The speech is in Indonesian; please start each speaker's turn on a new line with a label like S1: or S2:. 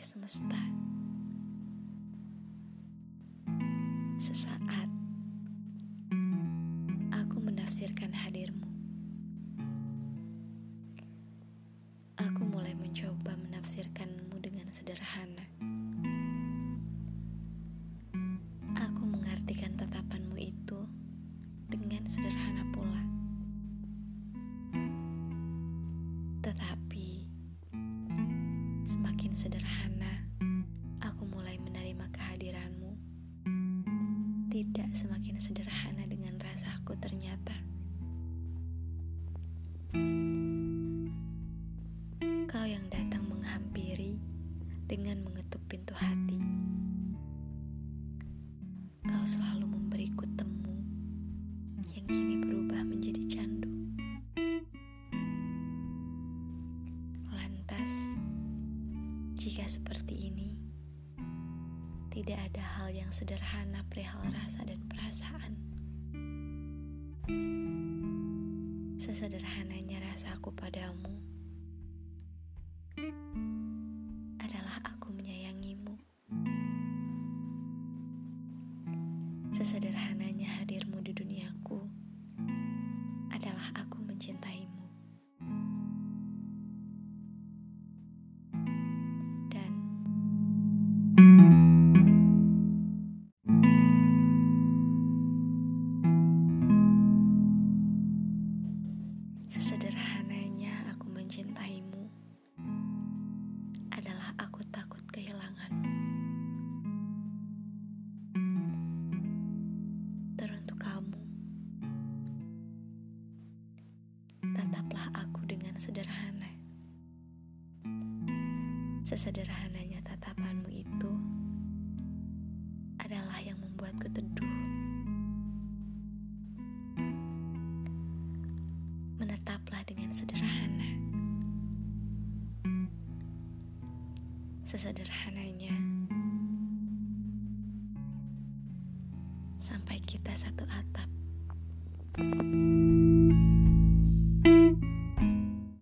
S1: semesta. Sesaat aku menafsirkan hadirmu. Aku mulai mencoba menafsirkanmu dengan sederhana. Aku mengartikan tatapanmu itu dengan sederhana pula. Tetapi Tidak semakin sederhana dengan rasaku ternyata. Kau yang datang menghampiri dengan mengetuk pintu hati. Kau selalu memberiku temu yang kini berubah menjadi candu. Lantas, jika seperti ini, tidak ada hal yang sederhana perihal rasa dan perasaan. Sesederhananya rasaku padamu adalah aku menyayangimu. Sesederhananya hadirmu di duniaku adalah aku sesederhananya aku mencintaimu adalah aku takut kehilanganmu. Teruntuk kamu, tataplah aku dengan sederhana. Sesederhananya tatapanmu itu adalah yang membuatku. Dengan sederhana. Sesederhananya sampai kita satu atap.